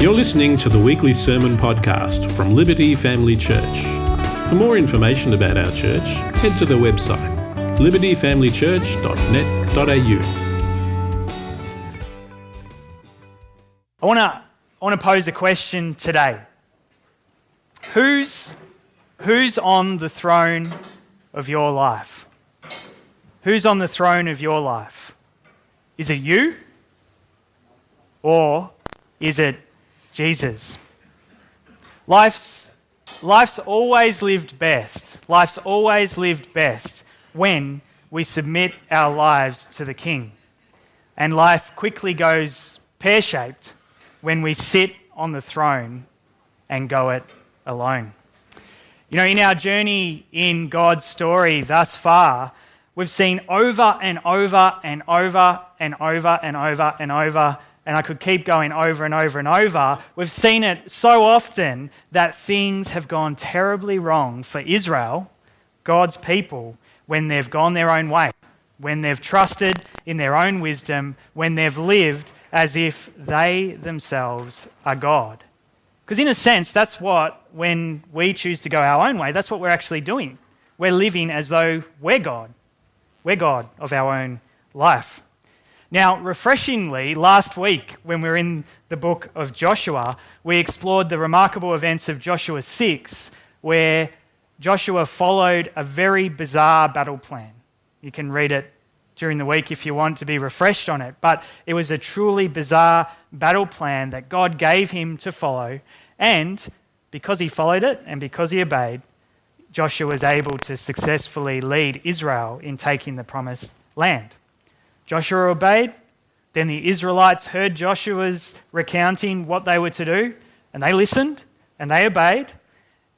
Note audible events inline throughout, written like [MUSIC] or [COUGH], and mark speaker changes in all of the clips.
Speaker 1: You're listening to the weekly sermon podcast from Liberty Family Church. For more information about our church, head to the website libertyfamilychurch.net.au.
Speaker 2: I want to I want to pose a question today. Who's who's on the throne of your life? Who's on the throne of your life? Is it you? Or is it Jesus? Life's, life's always lived best. Life's always lived best when we submit our lives to the King. And life quickly goes pear shaped when we sit on the throne and go it alone. You know, in our journey in God's story thus far, we've seen over and over and over and over and over and over, and I could keep going over and over and over. We've seen it so often that things have gone terribly wrong for Israel, God's people, when they've gone their own way, when they've trusted in their own wisdom, when they've lived as if they themselves are God. Because, in a sense, that's what, when we choose to go our own way, that's what we're actually doing. We're living as though we're God. We're God of our own life. Now, refreshingly, last week when we were in the book of Joshua, we explored the remarkable events of Joshua 6, where Joshua followed a very bizarre battle plan. You can read it during the week if you want to be refreshed on it, but it was a truly bizarre battle plan that God gave him to follow, and because he followed it and because he obeyed, Joshua was able to successfully lead Israel in taking the promised land. Joshua obeyed, then the Israelites heard Joshua's recounting what they were to do, and they listened and they obeyed,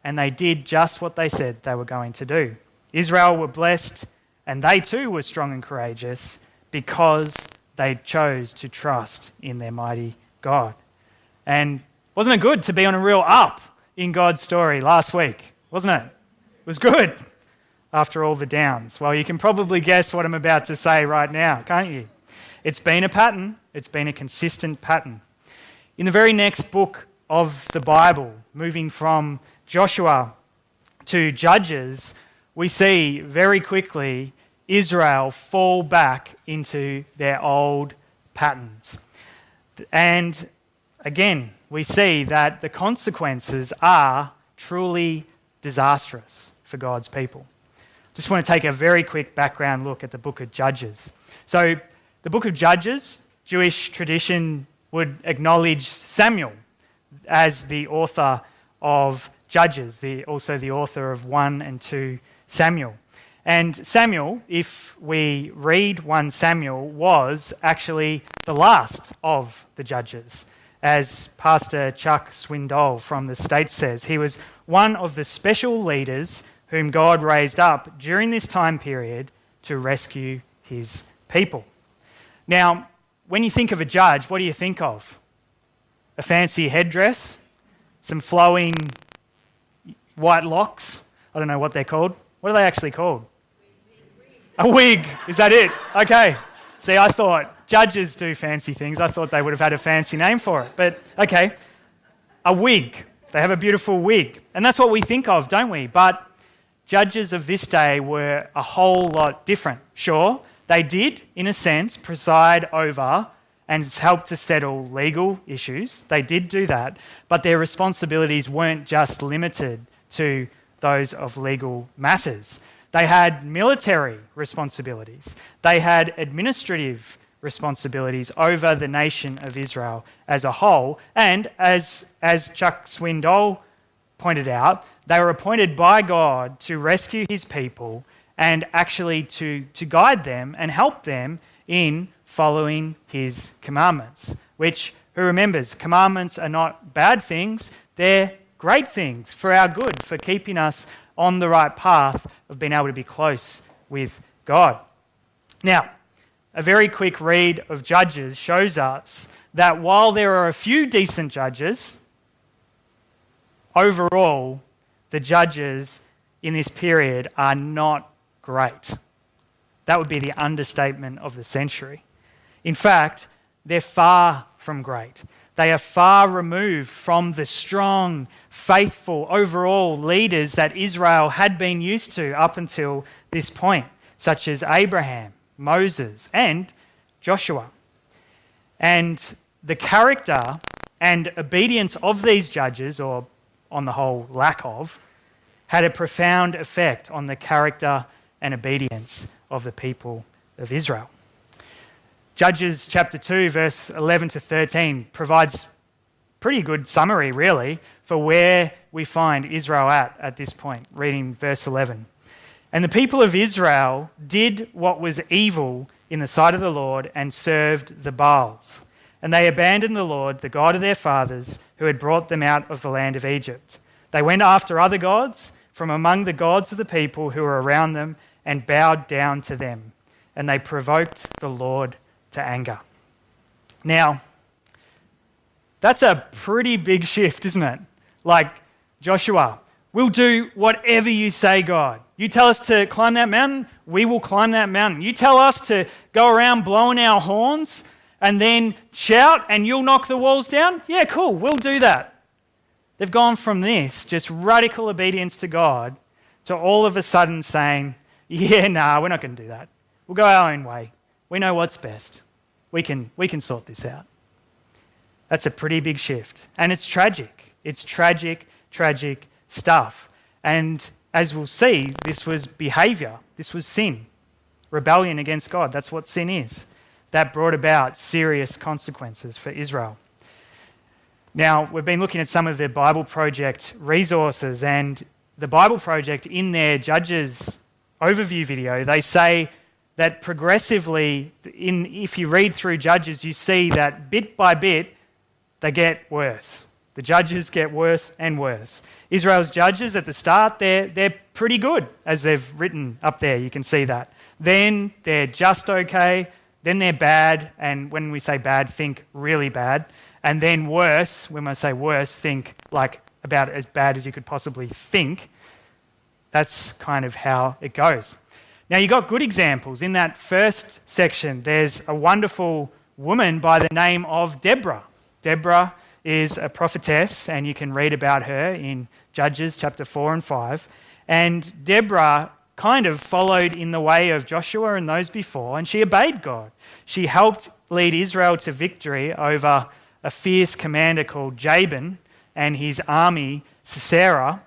Speaker 2: and they did just what they said they were going to do. Israel were blessed, and they too were strong and courageous because they chose to trust in their mighty God. And wasn't it good to be on a real up in God's story last week? Wasn't it? It was good after all the downs. Well, you can probably guess what I'm about to say right now, can't you? It's been a pattern, it's been a consistent pattern. In the very next book of the Bible, moving from Joshua to Judges, we see very quickly Israel fall back into their old patterns. And again, we see that the consequences are truly disastrous for God's people. Just want to take a very quick background look at the book of Judges. So, the book of Judges, Jewish tradition would acknowledge Samuel as the author of Judges, the, also the author of 1 and 2 Samuel. And Samuel, if we read 1 Samuel, was actually the last of the judges. As Pastor Chuck Swindoll from the States says, he was one of the special leaders whom God raised up during this time period to rescue his people. Now, when you think of a judge, what do you think of? A fancy headdress, some flowing white locks. I don't know what they're called. What are they actually called? A wig. Is that it? Okay. See, I thought judges do fancy things. I thought they would have had a fancy name for it. But okay, a wig. They have a beautiful wig. And that's what we think of, don't we? But judges of this day were a whole lot different. Sure, they did, in a sense, preside over and help to settle legal issues. They did do that. But their responsibilities weren't just limited to those of legal matters. They had military responsibilities, they had administrative responsibilities over the nation of Israel as a whole. And as, as Chuck Swindoll pointed out, they were appointed by God to rescue his people and actually to, to guide them and help them in following his commandments. Which, who remembers, commandments are not bad things, they're great things for our good, for keeping us on the right path of being able to be close with God. Now, a very quick read of Judges shows us that while there are a few decent judges, overall, the judges in this period are not great. That would be the understatement of the century. In fact, they're far from great. They are far removed from the strong, faithful, overall leaders that Israel had been used to up until this point, such as Abraham, Moses, and Joshua. And the character and obedience of these judges, or on the whole, lack of, had a profound effect on the character and obedience of the people of Israel. Judges chapter 2, verse 11 to 13 provides pretty good summary, really, for where we find Israel at at this point, reading verse 11. And the people of Israel did what was evil in the sight of the Lord and served the Baals. And they abandoned the Lord, the God of their fathers, who had brought them out of the land of Egypt. They went after other gods from among the gods of the people who were around them and bowed down to them. And they provoked the Lord to anger. Now, that's a pretty big shift, isn't it? Like, Joshua, we'll do whatever you say, God. You tell us to climb that mountain, we will climb that mountain. You tell us to go around blowing our horns and then shout and you'll knock the walls down? Yeah, cool, we'll do that. They've gone from this, just radical obedience to God, to all of a sudden saying, yeah, nah, we're not going to do that. We'll go our own way. We know what's best. We can, we can sort this out. That's a pretty big shift. And it's tragic. It's tragic, tragic stuff. And as we'll see, this was behavior, this was sin, rebellion against God. That's what sin is. That brought about serious consequences for Israel. Now, we've been looking at some of the Bible Project resources, and the Bible Project, in their Judges overview video, they say that progressively, in, if you read through Judges, you see that bit by bit, they get worse. The judges get worse and worse. Israel's judges at the start, they're, they're pretty good, as they've written up there. You can see that. Then they're just okay. Then they're bad. And when we say bad, think really bad. And then worse, when I say worse, think like about as bad as you could possibly think. That's kind of how it goes. Now, you've got good examples. In that first section, there's a wonderful woman by the name of Deborah. Deborah is a prophetess, and you can read about her in Judges chapter 4 and 5. And Deborah kind of followed in the way of Joshua and those before, and she obeyed God. She helped lead Israel to victory over a fierce commander called Jabin and his army, Sisera.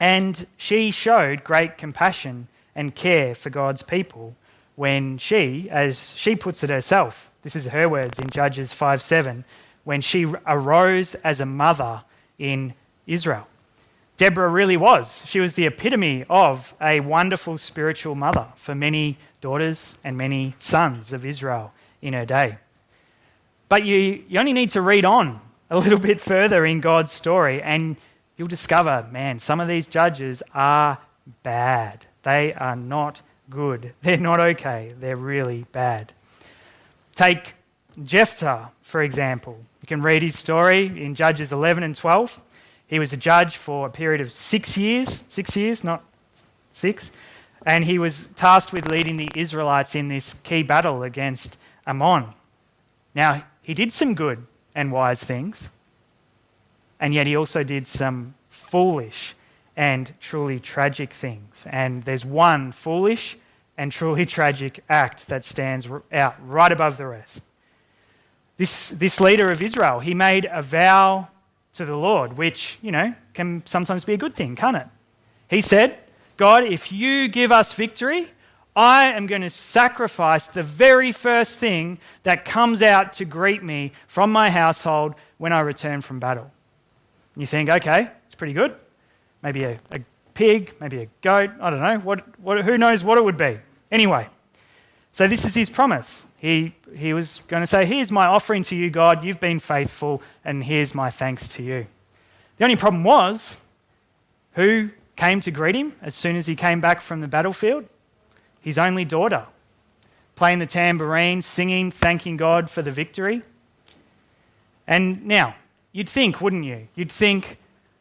Speaker 2: And she showed great compassion and care for God's people when she, as she puts it herself, this is her words in Judges 5 7, when she arose as a mother in Israel. Deborah really was. She was the epitome of a wonderful spiritual mother for many daughters and many sons of Israel in her day. But you, you only need to read on a little bit further in God's story, and you'll discover man, some of these judges are bad. They are not good. [LAUGHS] They're not okay. They're really bad. Take Jephthah, for example. You can read his story in Judges 11 and 12. He was a judge for a period of six years, six years, not six, and he was tasked with leading the Israelites in this key battle against Ammon. Now, he did some good and wise things, and yet he also did some foolish and truly tragic things. And there's one foolish and truly tragic act that stands out right above the rest. This, this leader of Israel, he made a vow to the Lord, which, you know, can sometimes be a good thing, can't it? He said, God, if you give us victory, I am going to sacrifice the very first thing that comes out to greet me from my household when I return from battle. You think, okay, it's pretty good maybe a, a pig, maybe a goat, I don't know, what, what, who knows what it would be. Anyway, so this is his promise. He, he was going to say, Here's my offering to you, God. You've been faithful, and here's my thanks to you. The only problem was who came to greet him as soon as he came back from the battlefield? His only daughter, playing the tambourine, singing, thanking God for the victory. And now, you'd think, wouldn't you? You'd think,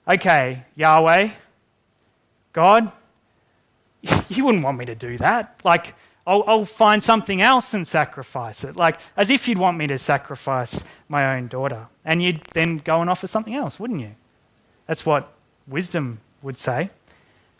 Speaker 2: okay, Yahweh, God, [LAUGHS] you wouldn't want me to do that. Like, I'll, I'll, find something else and sacrifice it. Like, as if you'd want me to sacrifice my own daughter. And you'd then go and offer something else, wouldn't you? That's what wisdom would say.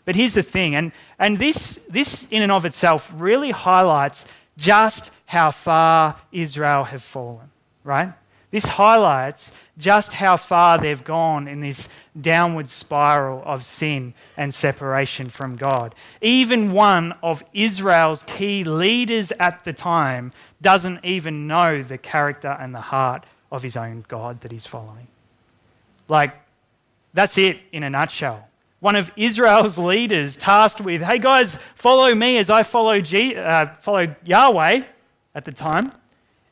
Speaker 2: But here's the thing, and, and this, this in and of itself really highlights just how far Israel have fallen, right? This highlights just how far they've gone in this downward spiral of sin and separation from God. Even one of Israel's key leaders at the time doesn't even know the character and the heart of his own God that he's following. Like, that's it in a nutshell. One of Israel's leaders tasked with, hey guys, follow me as I follow, G- uh, follow Yahweh at the time.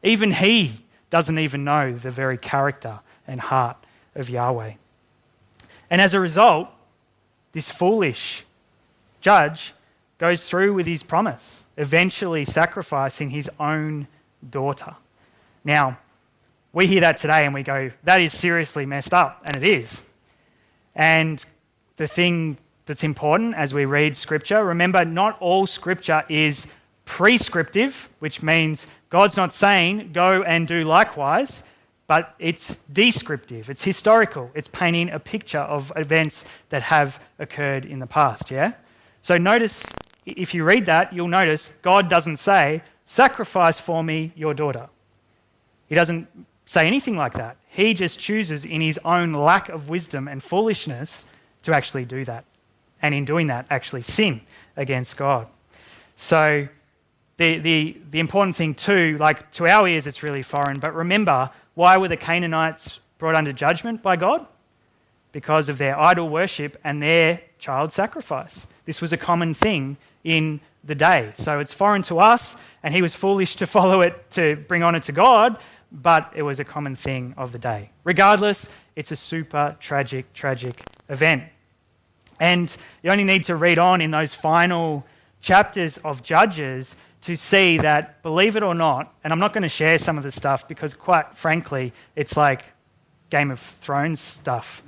Speaker 2: Even he doesn't even know the very character and heart of Yahweh. And as a result, this foolish judge goes through with his promise, eventually sacrificing his own daughter. Now, we hear that today and we go, that is seriously messed up, and it is. And the thing that's important as we read Scripture, remember, not all Scripture is prescriptive, which means God's not saying, go and do likewise, but it's descriptive, it's historical, it's painting a picture of events that have occurred in the past, yeah? So notice, if you read that, you'll notice God doesn't say, sacrifice for me your daughter. He doesn't say anything like that. He just chooses, in his own lack of wisdom and foolishness, to actually do that. And in doing that, actually sin against God. So, the, the, the important thing too, like to our ears, it's really foreign, but remember, why were the Canaanites brought under judgment by God? Because of their idol worship and their child sacrifice. This was a common thing in the day. So it's foreign to us, and he was foolish to [LAUGHS] follow it to bring honor to God, but it was a common thing of the day. Regardless, it's a super tragic, tragic event. And you only need to read on in those final chapters of Judges to see that, believe it or not, and I'm not going to share some of the stuff because, quite frankly, it's like Game of Thrones stuff.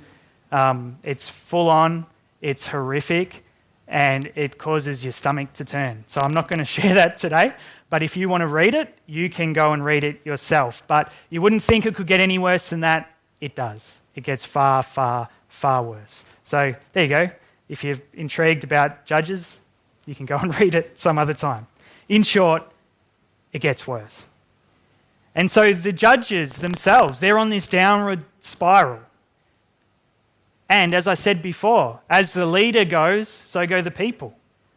Speaker 2: Um, it's full on, it's horrific, and it causes your stomach to turn. So I'm not going [LAUGHS] to share that today, but if you want to read it, you can go and read it yourself. But you wouldn't think it could get any worse than that. It does. It gets far, far, far worse. So there you go. If you're intrigued about Judges, you can go and [LAUGHS] read it some other time. In short, it gets worse. And so the judges themselves, they're on this downward spiral. And as I said before, as the leader goes, so go the people.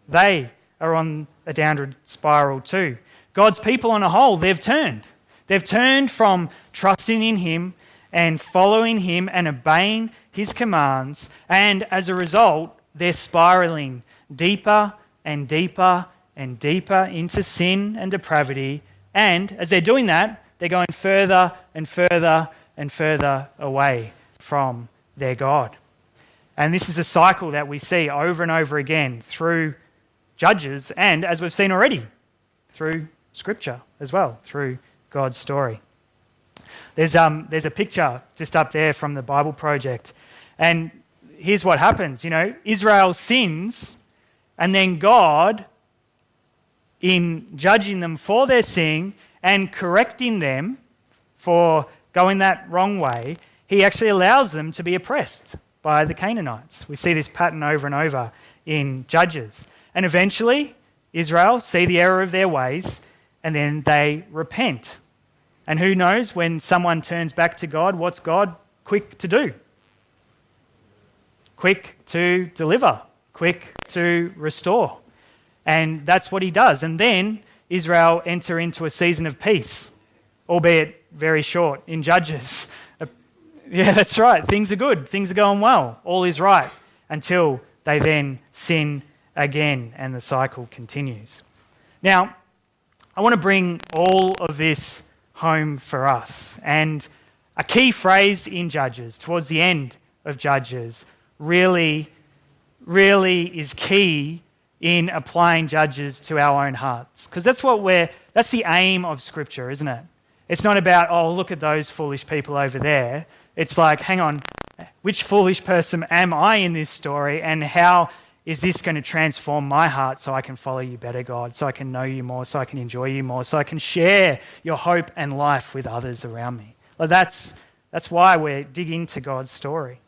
Speaker 2: They are on a downward spiral too. God's people on a whole, they've turned. They've turned from trusting in Him and following Him and obeying His commands. And as a result, they're spiraling deeper and deeper and deeper into sin and depravity. And as they're doing that, they're going further and further and further away from their God. And this is a cycle that we see over and over again through Judges and, as we've seen already, through Scripture as well, through God's story. There's, um, there's a picture just up there from the Bible Project. And here's what happens you know, Israel sins, and then God in judging them for their sin and correcting them for going that wrong way, he actually allows them to be oppressed by the Canaanites. We see this pattern over and over in Judges. And eventually, Israel see the error of their ways and then they repent. And who knows when someone turns back to God, what's God quick to do? Quick to deliver, quick to restore. And that's what he does. And then Israel enter into a season of peace, albeit very short in Judges. [LAUGHS] Yeah, that's right. Things are good. Things are going well. All is right until they then sin again and the cycle continues. Now, I want to bring all of this home for us. And a key phrase in Judges, towards the end of Judges, really, really is key in applying judges to our own hearts. Because that's what we're, that's the aim of Scripture, isn't it? It's not about, oh, look at those foolish people over there. It's like, hang on, which foolish person am I in this story, and how is this going to transform my heart so I can follow you better, God, so I can know you more, so I can enjoy you more, so I can share your hope and life with others around me? That's, that's why we're digging into God's story.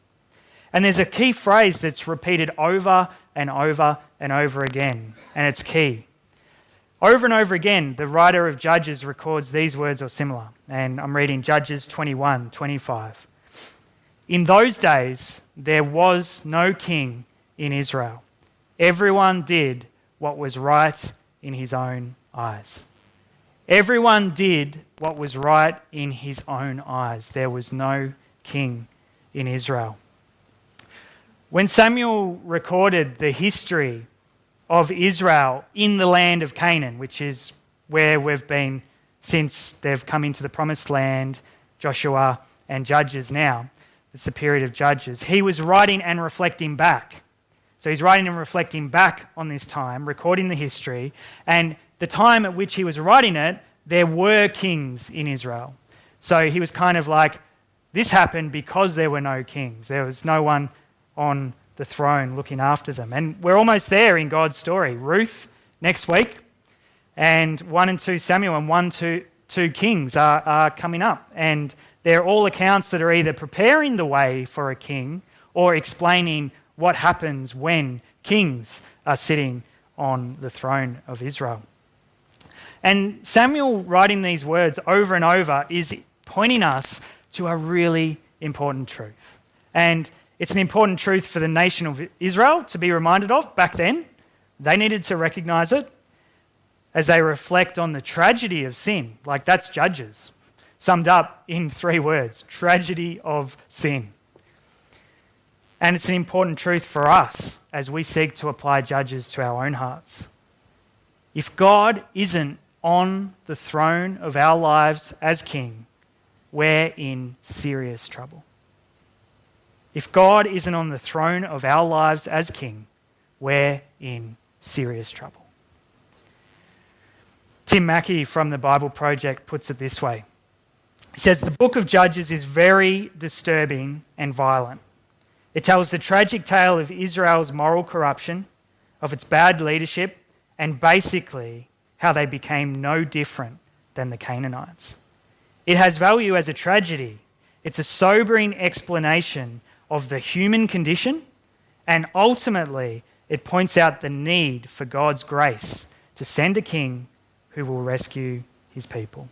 Speaker 2: And there's a key phrase that's repeated over and over and over again, and it's key. Over and over again, the writer of Judges records these words or similar. And I'm reading Judges 21 25. In those days, there was no king in Israel. Everyone did what was right in his own eyes. Everyone did what was right in his own eyes. There was no king in Israel. When Samuel recorded the history of Israel in the land of Canaan, which is where we've been since they've come into the promised land, Joshua and Judges now, it's the period of Judges, he was writing and reflecting back. So he's writing and reflecting back on this time, recording the history, and the time at which he was writing it, there were kings in Israel. So he was kind of like, this happened because there were no kings. There was no one on the throne looking after them. And we're almost there in God's story. Ruth next week, and 1 and 2 Samuel and 1 2, 2 Kings are, are coming up. And they're all accounts that are either preparing the way for a king or explaining what happens when kings are sitting on the throne of Israel. And Samuel writing these words over and over is pointing us to a really important truth. And it's an important truth for the nation of Israel to be reminded of back then. They needed to recognize it as they reflect on the tragedy of sin. Like that's Judges, summed up in three words tragedy of sin. And it's an important truth for us as we seek to apply Judges to our own hearts. If God isn't on the throne of our lives as King, we're in serious trouble. If God isn't on the throne of our lives as King, we're in serious trouble. Tim Mackie from the Bible Project puts it this way He says, The book of Judges is very disturbing and violent. It tells the tragic tale of Israel's moral corruption, of its bad leadership, and basically how they became no different than the Canaanites. It has value as a tragedy. It's a sobering explanation of the human condition, and ultimately, it points out the need for God's grace to send a king who will rescue his people.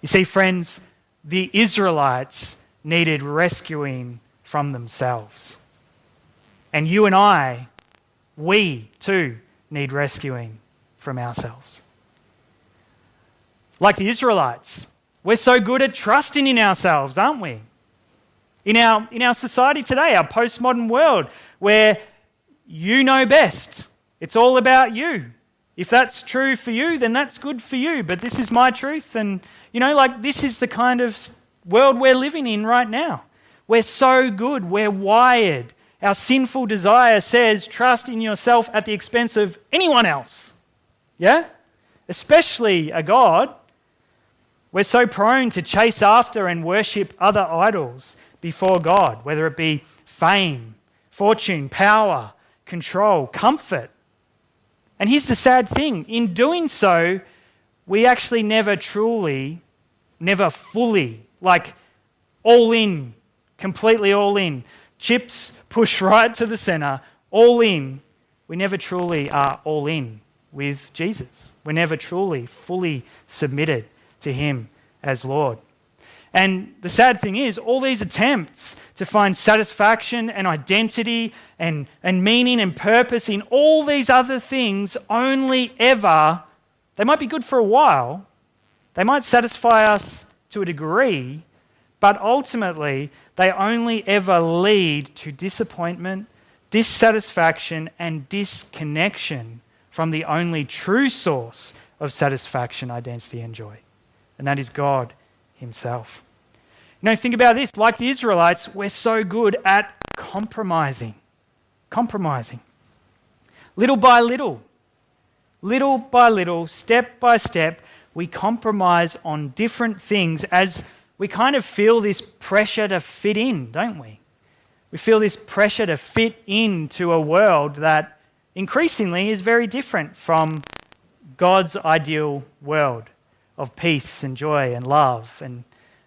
Speaker 2: You see, friends, the Israelites needed rescuing from themselves. And you and I, we too need rescuing from ourselves. Like the Israelites, we're so good at trusting in ourselves, aren't we? In our, in our society today, our postmodern world, where you know best, it's all about you. If that's true for you, then that's good for you. But this is my truth. And, you know, like this is the kind of world we're living in right now. We're so good. We're wired. Our sinful desire says trust in yourself at the expense of anyone else. Yeah? Especially a God. We're so prone to chase after and worship other idols before God, whether it be fame, fortune, power, control, comfort. And here's the sad thing in doing so, we actually never truly, never fully, like all in, completely all in, chips push [LAUGHS] right to the center, all in. We never truly are all in with Jesus. We're never truly, fully submitted to Him as Lord. And the sad thing is, all these attempts to find satisfaction and identity and, and meaning and purpose in all these other things only ever, they might be good for a while, they might satisfy us to a degree, but ultimately, they only ever lead to disappointment, dissatisfaction, and disconnection from the only true source of satisfaction, identity, and joy. And that is God Himself. Now, think about this like the Israelites, we're so good at compromising. Compromising. Little by little, little by little, step by step, we compromise on different things as we kind of feel this pressure to fit in, don't we? We feel this pressure to fit into a world that increasingly is very different from God's ideal world of peace and joy and love and,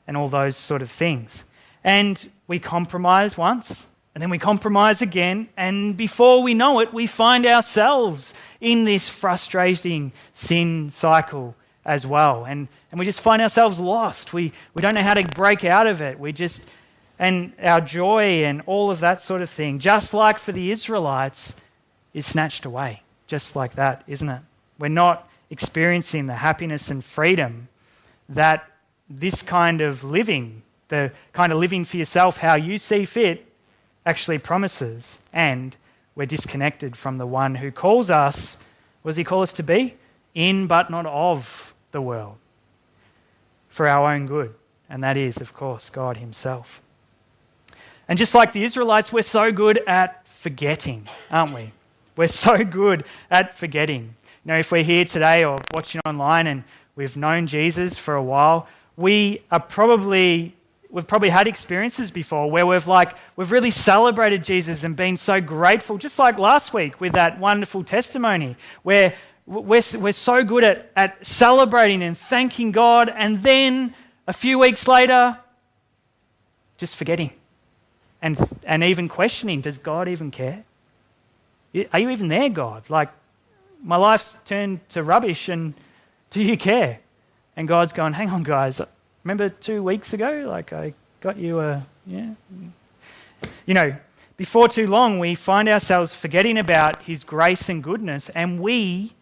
Speaker 2: and all those sort of things. And we compromise once, and then we compromise again, and before we know it, we find ourselves in this frustrating sin cycle as well. And, and we just find ourselves lost. We, we don't know how to break out of it. We just, and our joy and all of that sort of thing, just like for the Israelites, is snatched away. Just like that, isn't it? We're not experiencing the happiness and freedom that this kind of living, the kind of living for yourself how you see fit, actually promises. And we're disconnected from the one who calls us, what does he call us to be? In but not of the world. For our own good. And that is, of course, God Himself. And just like the Israelites, we're so good at forgetting, aren't we? We're so good at forgetting. You know, if we're here today or watching online and we've known Jesus for a while, we are probably we've probably had experiences before where we've like we've really celebrated Jesus and been so grateful, just like last week with that wonderful testimony where we're, we're so good at, at celebrating and thanking God, and then a few weeks later, just forgetting and, and even questioning does God even care? Are you even there, God? Like, my life's turned to rubbish, and do you care? And God's going, hang on, guys. Remember two weeks ago? Like, I got you a, yeah. You know, before too long, we find ourselves forgetting about His grace and goodness, and we,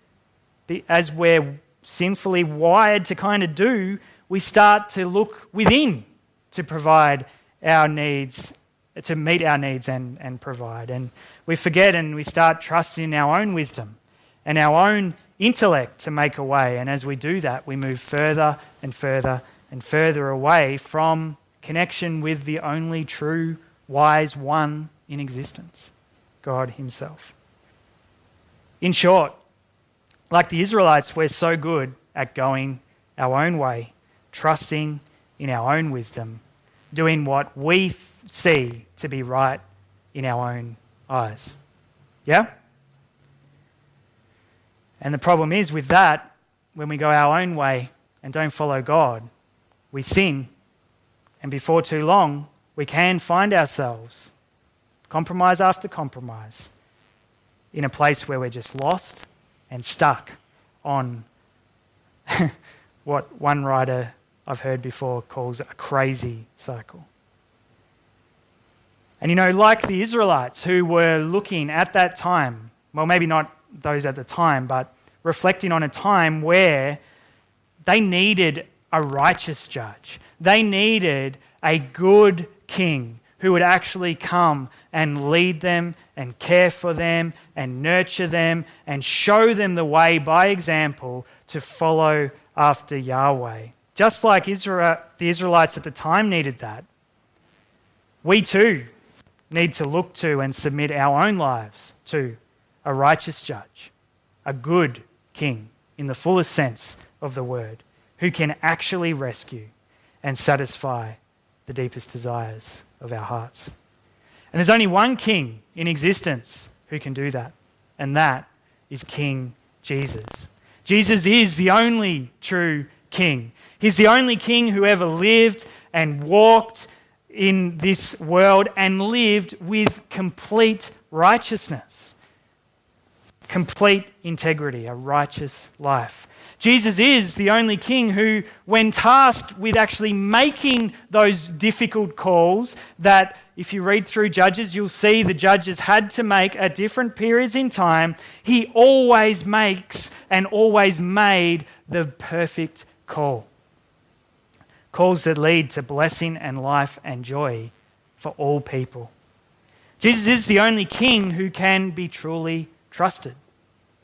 Speaker 2: as we're sinfully wired to kind of do, we start to look within to provide our needs to meet our needs and, and provide. And we forget and we start trusting in our own wisdom and our own intellect to make a way. And as we do that, we move further and further and further away from connection with the only true, wise one in existence God Himself. In short, like the Israelites, we're so good at going our own way, trusting in our own wisdom, doing what we see to be right in our own eyes. Yeah? And the problem is with that, when we go our own way and don't follow God, we sin. And before too long, we can find ourselves, compromise after compromise, in a place where we're just lost and stuck on [LAUGHS] what one writer I've heard before calls a crazy cycle. And you know, like the Israelites who were looking at that time, well, maybe not those at the time, but reflecting on a time where they needed a righteous judge. They needed a good king who would actually come and lead them and care for them and nurture them and show them the way by example to follow after Yahweh. Just like Israel, the Israelites at the time needed that, we too need to look to and submit our own lives to a righteous judge, a good king in the fullest sense of the word, who can actually rescue and satisfy the deepest desires of our hearts. And there's only one king in existence who can do that, and that is King Jesus. Jesus is the only true king. He's the only king who ever lived and walked in this world and lived with complete righteousness, complete integrity, a righteous life. Jesus is the only king who, when tasked with actually making those difficult calls, that if you read through Judges, you'll see the judges had to make at different periods in time, he always makes and always made the perfect call calls that lead to blessing and life and joy for all people. Jesus is the only king who can be truly trusted.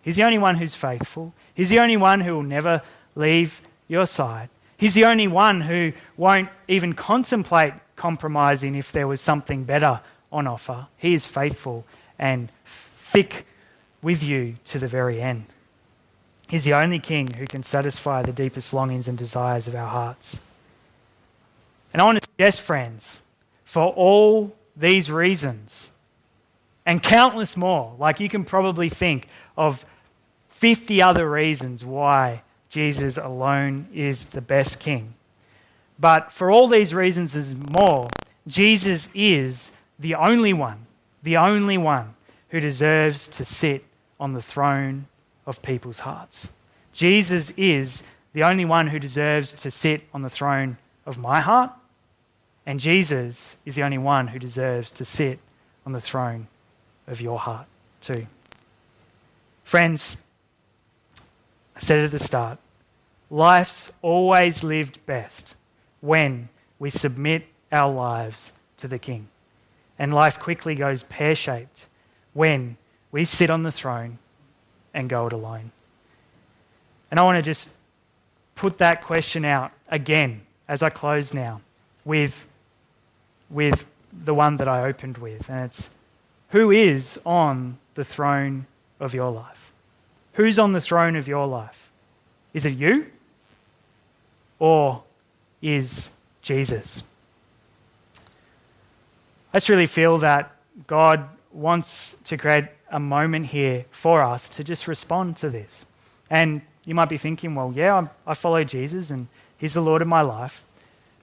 Speaker 2: He's the only one who's faithful. He's the only one who will never leave your side. He's the only one who won't even contemplate compromising if there was something better on offer. He is faithful and thick with you to the very end. He's the only king who can satisfy the deepest longings and desires of our hearts. And I want to suggest, friends, for all these reasons and countless more, like you can probably think of 50 other reasons why Jesus alone is the best king. But for all these reasons and more, Jesus is the only one, the only one who deserves to sit on the throne of people's hearts. Jesus is the only one who deserves to sit on the throne of my heart, and Jesus is the only one who deserves to sit on the throne of your heart, too. Friends, I said it at the start life's always lived best when we submit our lives to the King. And life quickly goes pear shaped when we sit on the throne and go it alone. And I want to just put that question out again as I close now with, with the one that I opened with. And it's who is on the throne of your life? Who's on the throne of your life? Is it you? Or is Jesus? I just really feel that God wants to create a moment here for us to just respond to this. And you might be thinking, well, yeah, I follow Jesus and he's the Lord of my life.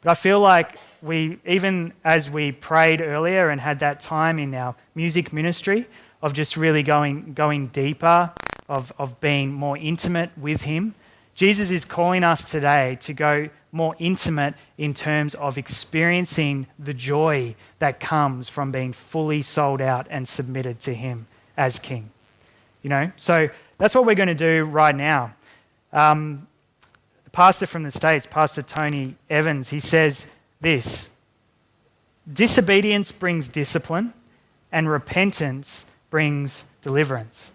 Speaker 2: But I feel like we, even as we prayed earlier and had that time in our music ministry of just really going, going deeper, of, of being more intimate with him, Jesus is calling us today to go more intimate in terms of experiencing the joy that comes from being fully sold out and submitted to him as king. You know, so that's what we're going to do right now. Um, pastor from the States, Pastor Tony Evans, he says this Disobedience brings discipline, and repentance brings deliverance.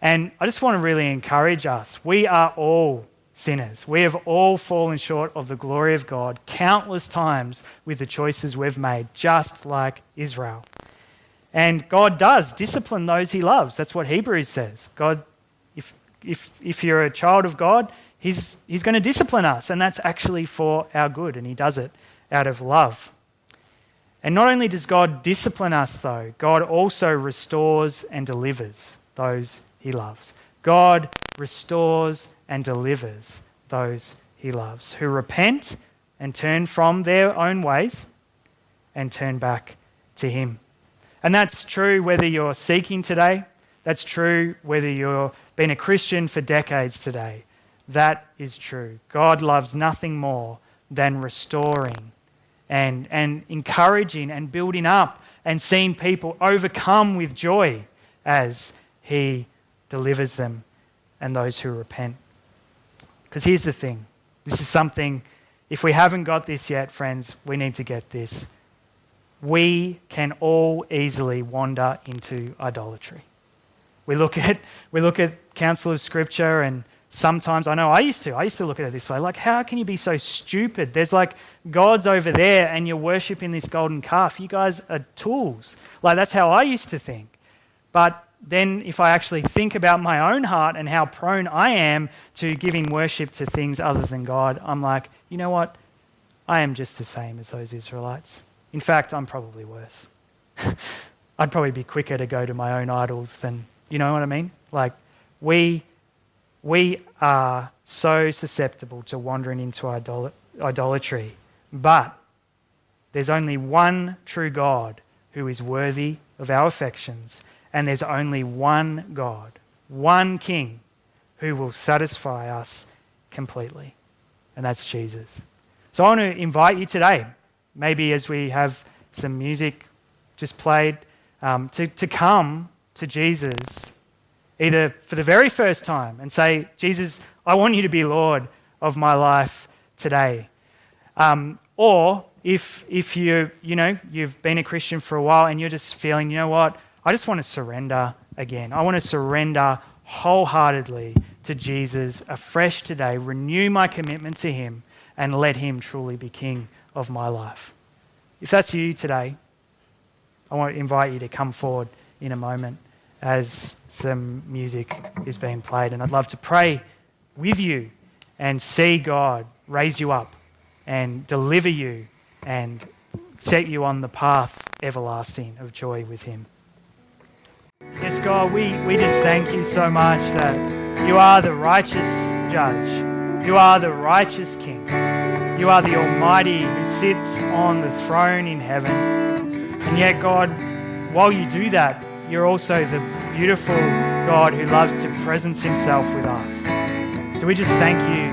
Speaker 2: And I just want to really encourage us. We are all sinners. We have all fallen short of the glory of God countless times with the choices we've made, just like Israel. And God does discipline those he loves. That's what Hebrews says. God, if, if, if you're a child of God, he's, he's going to discipline us, and that's actually for our good, and he does it out of love. And not only does God discipline us, though, God also restores and delivers those he loves. God restores and delivers those he loves, who repent and turn from their own ways and turn back to him. And that's true whether you're seeking today, that's true whether you've been a Christian for decades today. That is true. God loves nothing more than restoring and, and encouraging and building up and seeing people overcome with joy as He delivers them and those who repent. Because here's the thing this is something, if we haven't got this yet, friends, we need to get this. We can all easily wander into idolatry. We look [LAUGHS] at, we look at counsel of scripture and sometimes I know I used to. I used to look at it this way like, how can you be so stupid? There's like gods over there and you're worshiping this golden calf. You guys are tools. Like, that's how I used to think. But then, if I actually think about my own heart and how prone I am to giving worship to things other than God, I'm like, you know what? I am just the same as those Israelites. In fact, I'm probably worse. [LAUGHS] I'd probably be quicker to go to my own idols than, you know what I mean? Like, we, we are so susceptible to wandering into idol- idolatry. But there's only one true God who is worthy of our affections and there's only one God, one King who will satisfy us completely, and that's Jesus. So I want to invite you today, maybe as we have some music just played, um, to, to come to Jesus either for the very first time and say, Jesus, I want you to be Lord of my life today. Um, or if, if you, you know, you've been a Christian for a while and you're just feeling, you know what, I just want to surrender again. I want to surrender wholeheartedly to Jesus afresh today, renew my commitment to Him, and let Him truly be King of my life. If that's you today, I want to invite you to come forward in a moment as some music is being played. And I'd love to pray with you and see God raise you up and deliver you and set you on the path everlasting of joy with Him. Yes, God, we, we just thank you so much that you are the righteous judge. You are the righteous King. You are the Almighty who sits on the throne in heaven. And yet, God, while you do that, you're also the beautiful God who loves to presence himself with us. So we just thank you.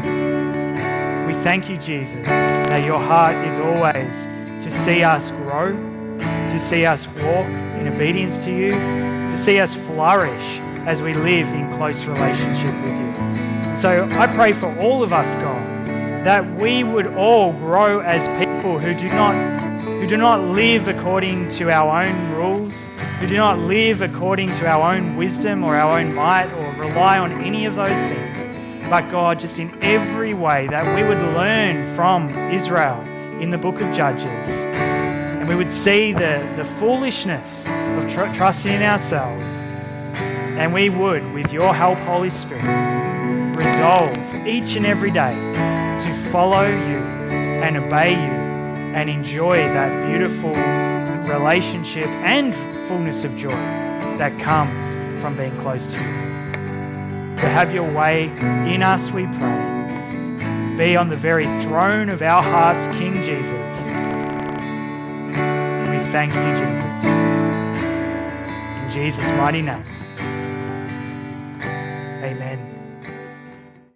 Speaker 2: We thank you, Jesus, that your heart is always to see us grow, to see us walk in obedience to you, to see us flourish as we live in close relationship with you. So I pray for all of us, God, that we would all grow as people who do not who do not live according to our own rules, who do not live according to our own wisdom or our own might or rely on any of those things. But God, just in every way, that we would learn from Israel in the book of Judges. And we would see the, the foolishness of tr- trusting in ourselves. And we would, with your help, Holy Spirit, resolve each and every day to follow you and obey you and enjoy that beautiful relationship and fullness of joy that comes from being close to you. To have your way in us, we pray. Be on the very throne of our hearts, King Jesus. We thank you, Jesus. In Jesus' mighty name. Amen.